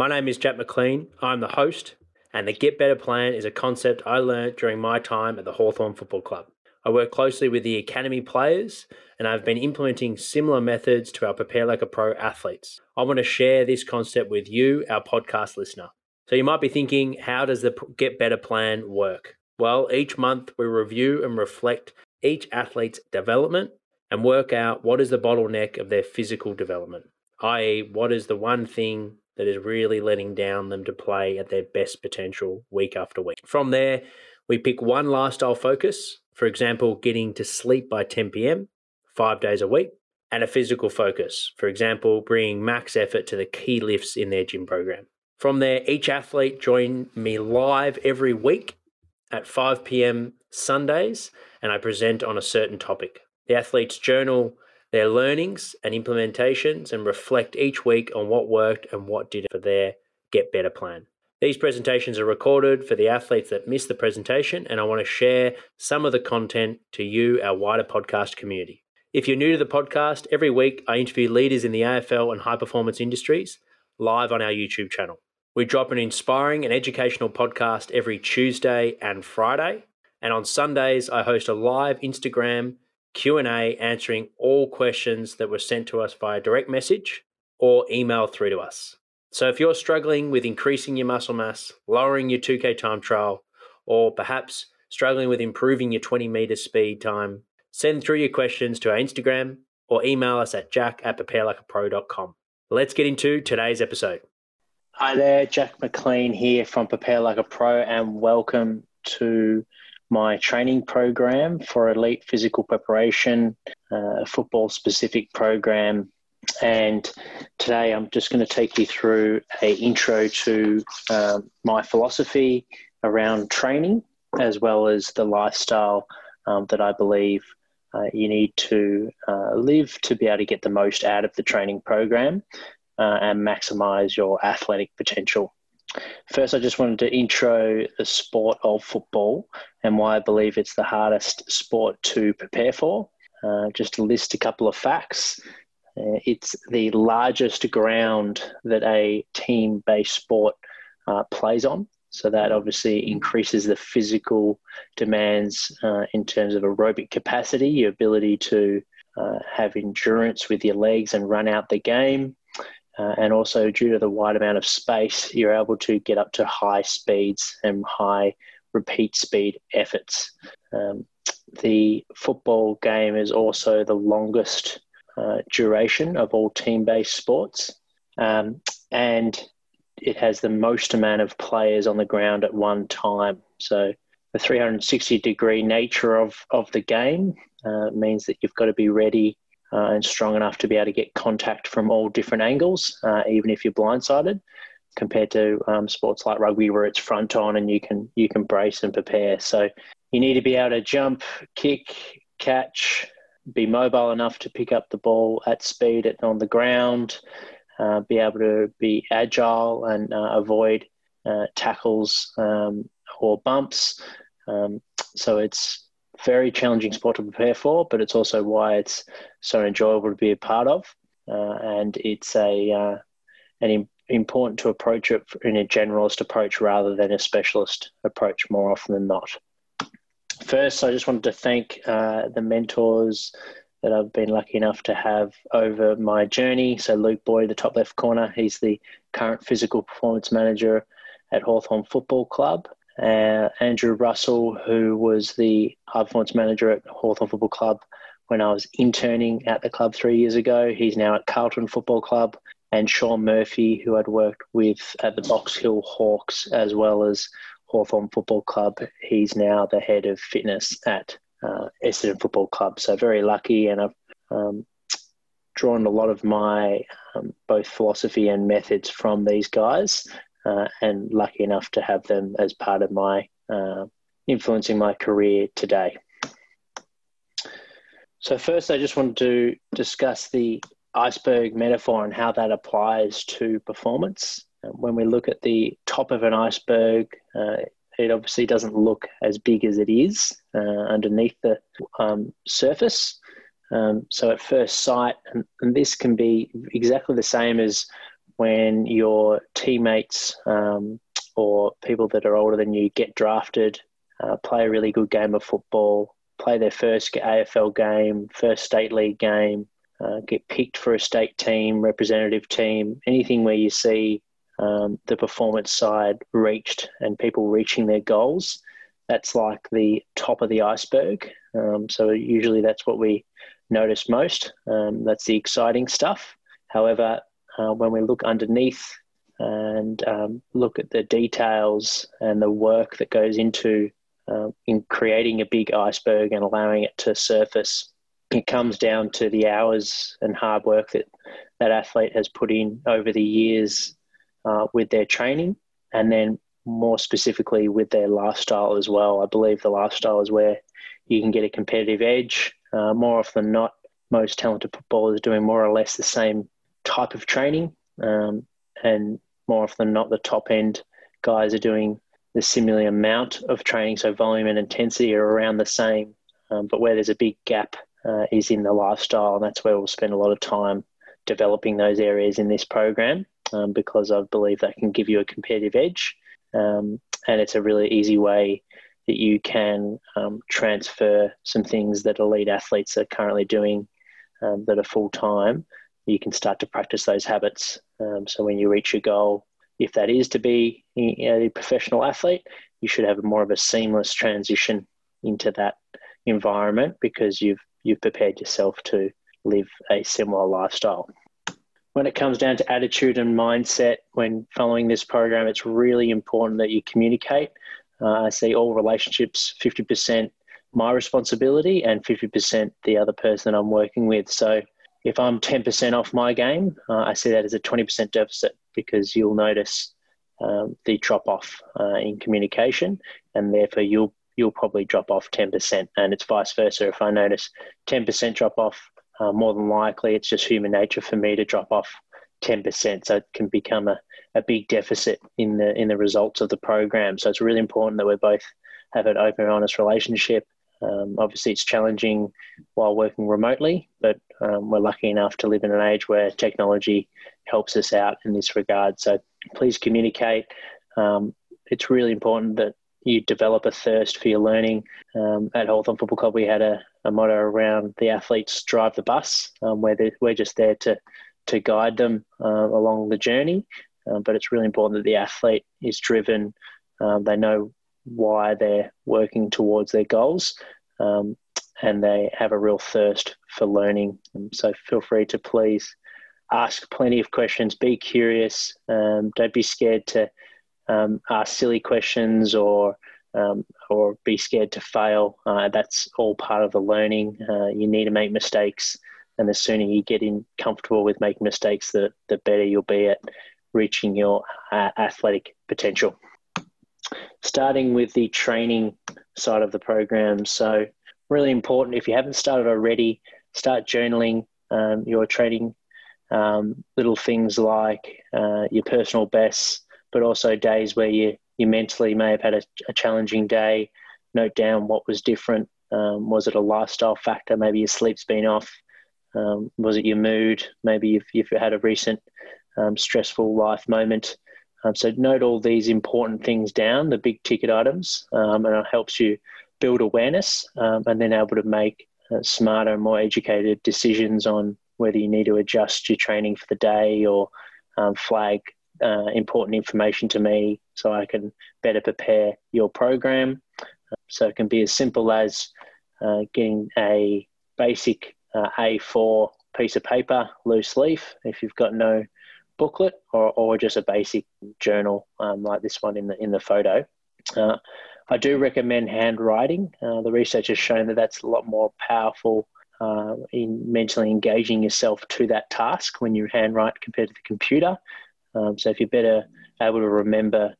My name is Jack McLean. I'm the host, and the Get Better Plan is a concept I learned during my time at the Hawthorn Football Club. I work closely with the academy players, and I've been implementing similar methods to our Prepare Like a Pro athletes. I want to share this concept with you, our podcast listener. So you might be thinking, how does the Get Better Plan work? Well, each month we review and reflect each athlete's development and work out what is the bottleneck of their physical development, i.e., what is the one thing that is really letting down them to play at their best potential week after week. From there, we pick one lifestyle focus, for example, getting to sleep by 10 p.m., five days a week, and a physical focus, for example, bringing max effort to the key lifts in their gym program. From there, each athlete join me live every week at 5 p.m. Sundays, and I present on a certain topic. The athletes journal their learnings and implementations and reflect each week on what worked and what didn't for their Get Better plan. These presentations are recorded for the athletes that missed the presentation, and I want to share some of the content to you, our wider podcast community. If you're new to the podcast, every week I interview leaders in the AFL and high performance industries live on our YouTube channel. We drop an inspiring and educational podcast every Tuesday and Friday, and on Sundays I host a live Instagram Q&A answering all questions that were sent to us via direct message or email through to us. So if you're struggling with increasing your muscle mass, lowering your 2K time trial, or perhaps struggling with improving your 20 meter speed time, send through your questions to our Instagram or email us at jack at preparelikeapro.com. Let's get into today's episode. Hi there, Jack McLean here from Prepare Like a Pro, and welcome to my training program for elite physical preparation, uh, football specific program. And today I'm just going to take you through a intro to um, my philosophy around training, as well as the lifestyle um, that I believe uh, you need to uh, live to be able to get the most out of the training program uh, and maximize your athletic potential. First, I just wanted to intro the sport of football and why I believe it's the hardest sport to prepare for. Uh, just to list a couple of facts. Uh, it's the largest ground that a team based sport uh, plays on. So that obviously increases the physical demands uh, in terms of aerobic capacity, your ability to uh, have endurance with your legs and run out the game. Uh, and also, due to the wide amount of space, you're able to get up to high speeds and high repeat speed efforts. Um, the football game is also the longest uh, duration of all team based sports. Um, and it has the most amount of players on the ground at one time. So, the 360 degree nature of, of the game uh, means that you've got to be ready uh, and strong enough to be able to get contact from all different angles, uh, even if you're blindsided, compared to um, sports like rugby where it's front on and you can you can brace and prepare. So you need to be able to jump, kick, catch, be mobile enough to pick up the ball at speed at, on the ground, uh, be able to be agile and uh, avoid uh, tackles um, or bumps. Um, so it's very challenging sport to prepare for, but it's also why it's so enjoyable to be a part of. Uh, and it's a uh, an important to approach it in a generalist approach rather than a specialist approach more often than not. First, I just wanted to thank uh, the mentors that I've been lucky enough to have over my journey. So, Luke Boyd, the top left corner, he's the current physical performance manager at Hawthorn Football Club uh, Andrew Russell, who was the performance manager at Hawthorn Football Club when I was interning at the club three years ago. He's now at Carlton Football Club. And Sean Murphy, who I'd worked with at the Box Hill Hawks as well as Hawthorn Football Club. He's now the head of fitness at uh, Essendon Football Club. So very lucky, and I've um, drawn a lot of my um, both philosophy and methods from these guys uh, and lucky enough to have them as part of my uh, influencing my career today. So, first, I just wanted to discuss the iceberg metaphor and how that applies to performance. When we look at the top of an iceberg, uh, it obviously doesn't look as big as it is uh, underneath the um, surface. Um, so, at first sight, and, and, this can be exactly the same as when your teammates um, or people that are older than you get drafted, uh, play a really good game of football, play their first AFL game, first state league game, uh, get picked for a state team, representative team, anything where you see um, the performance side reached and people reaching their goals, that's like the top of the iceberg. Um, so usually that's what we notice most. Um, that's the exciting stuff. However, uh, when we look underneath and um, look at the details and the work that goes into uh, in creating a big iceberg and allowing it to surface, it comes down to the hours and hard work that that athlete has put in over the years uh, with their training, and then more specifically with their lifestyle as well. I believe the lifestyle is where you can get a competitive edge. Uh, more often than not, most talented footballers are doing more or less the same type of training, um, and more often than not, the top end guys are doing the similar amount of training. So volume and intensity are around the same, um, but where there's a big gap uh, is in the lifestyle, and that's where we'll spend a lot of time developing those areas in this program um, because I believe that can give you a competitive edge, um, and it's a really easy way that you can um, transfer some things that elite athletes are currently doing um, that are full time. You can start to practice those habits. Um, so when you reach your goal, if that is to be a professional athlete, you should have more of a seamless transition into that environment because you've you've prepared yourself to live a similar lifestyle. When it comes down to attitude and mindset, when following this program, it's really important that you communicate. Uh, I see all relationships 50% my responsibility and 50% the other person I'm working with. So if I'm 10% off my game, uh, I see that as a 20% deficit because you'll notice um, the drop off uh, in communication, and therefore you'll you'll probably drop off 10%. And it's vice versa. If I notice 10% drop off, uh, more than likely it's just human nature for me to drop off 10%. So it can become a, a big deficit in the in the results of the program. So it's really important that we both have an open and honest relationship. Um, obviously, it's challenging while working remotely, but um, we're lucky enough to live in an age where technology helps us out in this regard. So please communicate. Um, it's really important that you develop a thirst for your learning. Um, at Hawthorn Football Club, we had a, a motto around the athletes drive the bus, um, where we're just there to to guide them uh, along the journey. Um, but it's really important that the athlete is driven. They know why they're working towards their goals, um, and they have a real thirst for learning. Um, so feel free to please ask plenty of questions. Be curious. Um, don't be scared to um, ask silly questions or um, or be scared to fail. Uh, that's all part of the learning. Uh, you need to make mistakes, and the sooner you get in comfortable with making mistakes, the the better you'll be at reaching your uh, athletic potential. Starting with the training side of the program, so really important. If you haven't started already, start journaling um, your training. Um, little things like uh, your personal bests, but also days where you you mentally may have had a, a challenging day. Note down what was different. Um, was it a lifestyle factor? Maybe your sleep's been off. Um, was it your mood? Maybe you've, you've had a recent um, stressful life moment. Um, so note all these important things down, the big ticket items, um, and it helps you build awareness um, and then able to make uh, smarter more educated decisions on whether you need to adjust your training for the day or flag uh, important information to me so I can better prepare your program. So it can be as simple as uh, getting a basic uh, A4 piece of paper, loose leaf, if you've got no booklet, or, or just a basic journal um, like this one in the in the photo. Uh, I do recommend handwriting. Uh, the research has shown that that's a lot more powerful uh, in mentally engaging yourself to that task when you handwrite compared to the computer. Um, so if you're better able to remember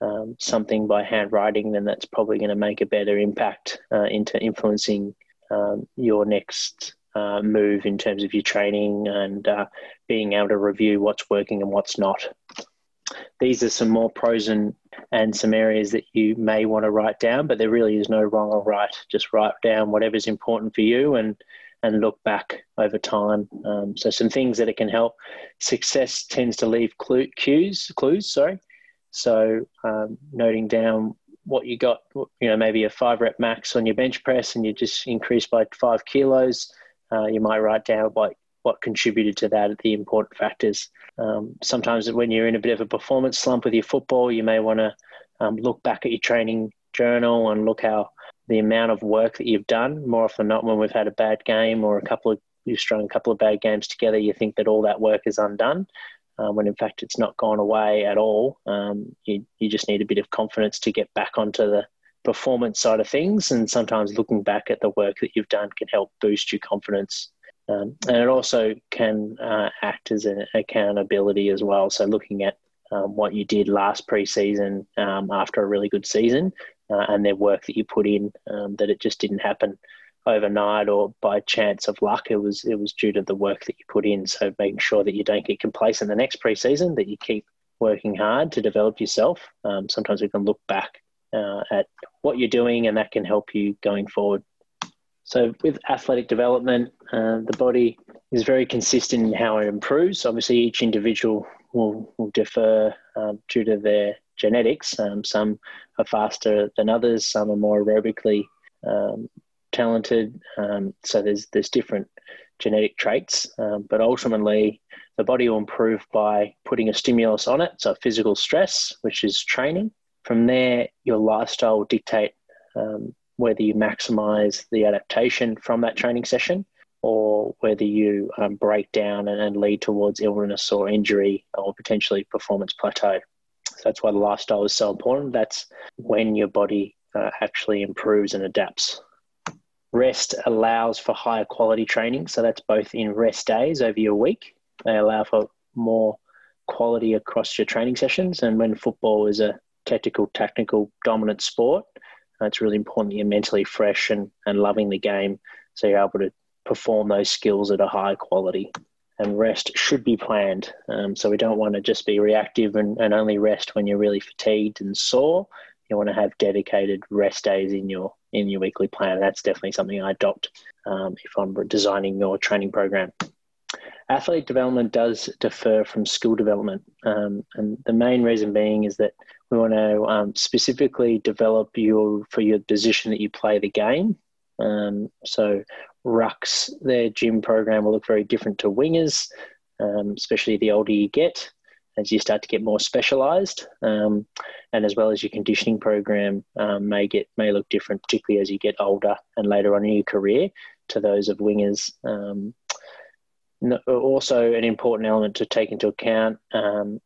um, something by handwriting, then that's probably going to make a better impact uh, into influencing um, your next uh, move in terms of your training and uh, being able to review what's working and what's not. These are some more pros and, and some areas that you may want to write down, but there really is no wrong or right. Just write down whatever's important for you and and look back over time. Um, so some things that it can help. Success tends to leave clue, cues, clues. Sorry. So um, noting down what you got, you know, maybe a five rep max on your bench press, and you just increase by five kilos. Uh, you might write down what what contributed to that, the important factors. Um, sometimes when you're in a bit of a performance slump with your football, you may want to um, look back at your training journal and look how the amount of work that you've done. More often than not, when we've had a bad game or a couple of you've strung a couple of bad games together, you think that all that work is undone. Um, when in fact it's not gone away at all. Um, you, you just need a bit of confidence to get back onto the performance side of things. And sometimes looking back at the work that you've done can help boost your confidence. Um, and it also can uh, act as an accountability as well. So looking at um, what you did last preseason um, after a really good season uh, and the work that you put in, um, that it just didn't happen overnight or by chance of luck. It was it was due to the work that you put in. So making sure that you don't get complacent the next preseason, that you keep working hard to develop yourself. Um, sometimes we can look back uh, at what you're doing, and that can help you going forward. So with athletic development, uh, the body is very consistent in how it improves. Obviously, each individual will, will differ um, due to their genetics. Um, some are faster than others. Some are more aerobically um, talented. Um, so there's there's different genetic traits, um, but ultimately the body will improve by putting a stimulus on it. So physical stress, which is training. From there, your lifestyle will dictate um, whether you maximize the adaptation from that training session or whether you um, break down and, and, lead towards illness or injury or potentially performance plateau. So that's why the lifestyle is so important. That's when your body uh, actually improves and adapts. Rest allows for higher quality training. So that's both in rest days over your week. They allow for more quality across your training sessions. And when football is a technical, tactical, dominant sport, uh, it's really important that you're mentally fresh and, and loving the game so you're able to perform those skills at a high quality. And rest should be planned. Um, so we don't want to just be reactive and, and only rest when you're really fatigued and sore. You want to have dedicated rest days in your in your weekly plan. That's definitely something I adopt um, if I'm designing your training program. Athletic development does differ from skill development, um, and the main reason being is that we want to um, specifically develop your for your position that you play the game. Um, so rucks, their gym program will look very different to wingers, um, especially the older you get as you start to get more specialized um, and as well as your conditioning program um, may get may look different particularly as you get older and later on in your career to those of wingers um, also an important element to take into account um,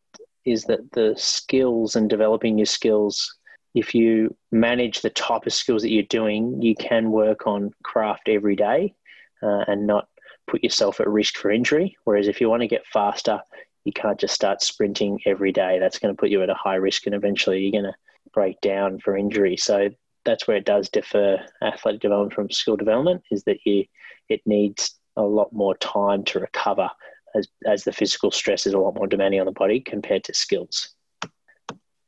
is that the skills and developing your skills if you manage the type of skills that you're doing you can work on craft every day uh, and not put yourself at risk for injury whereas if you want to get faster you can't just start sprinting every day. That's going to put you at a high risk, and eventually you're going to break down for injury. So that's where it does differ athletic development from skill development is that you it needs a lot more time to recover as, as the physical stress is a lot more demanding on the body compared to skills.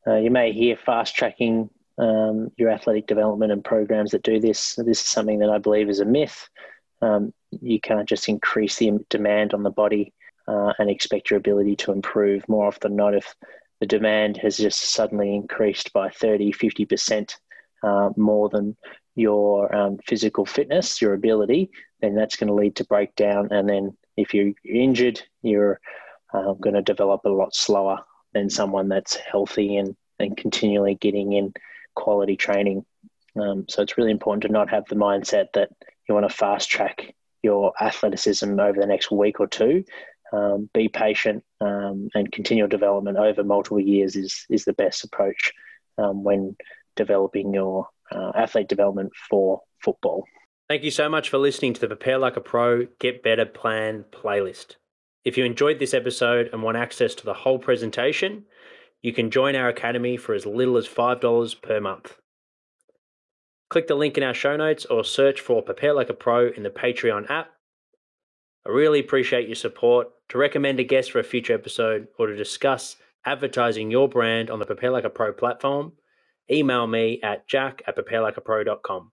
Uh, you may hear fast tracking um, your athletic development and programs that do this. This is something that I believe is a myth. Um, you can't just increase the demand on the body uh, and expect your ability to improve. More often than not, if the demand has just suddenly increased by 30, 50% uh, more than your um, physical fitness, your ability, then that's going to lead to breakdown. And then if you're injured, you're uh, going to develop a lot slower than someone that's healthy and, and continually getting in quality training. Um, so it's really important to not have the mindset that you want to fast track your athleticism over the next week or two um, be patient um, and continual development over multiple years is is the best approach um, when developing your uh, athlete development for football. Thank you so much for listening to the Prepare Like a Pro Get Better Plan playlist. If you enjoyed this episode and want access to the whole presentation, you can join our academy for as little as $5 per month. Click the link in our show notes or search for Prepare Like a Pro in the Patreon app I really appreciate your support. To recommend a guest for a future episode or to discuss advertising your brand on the Prepare Like a Pro platform, email me at jack at preparelikeapro.com.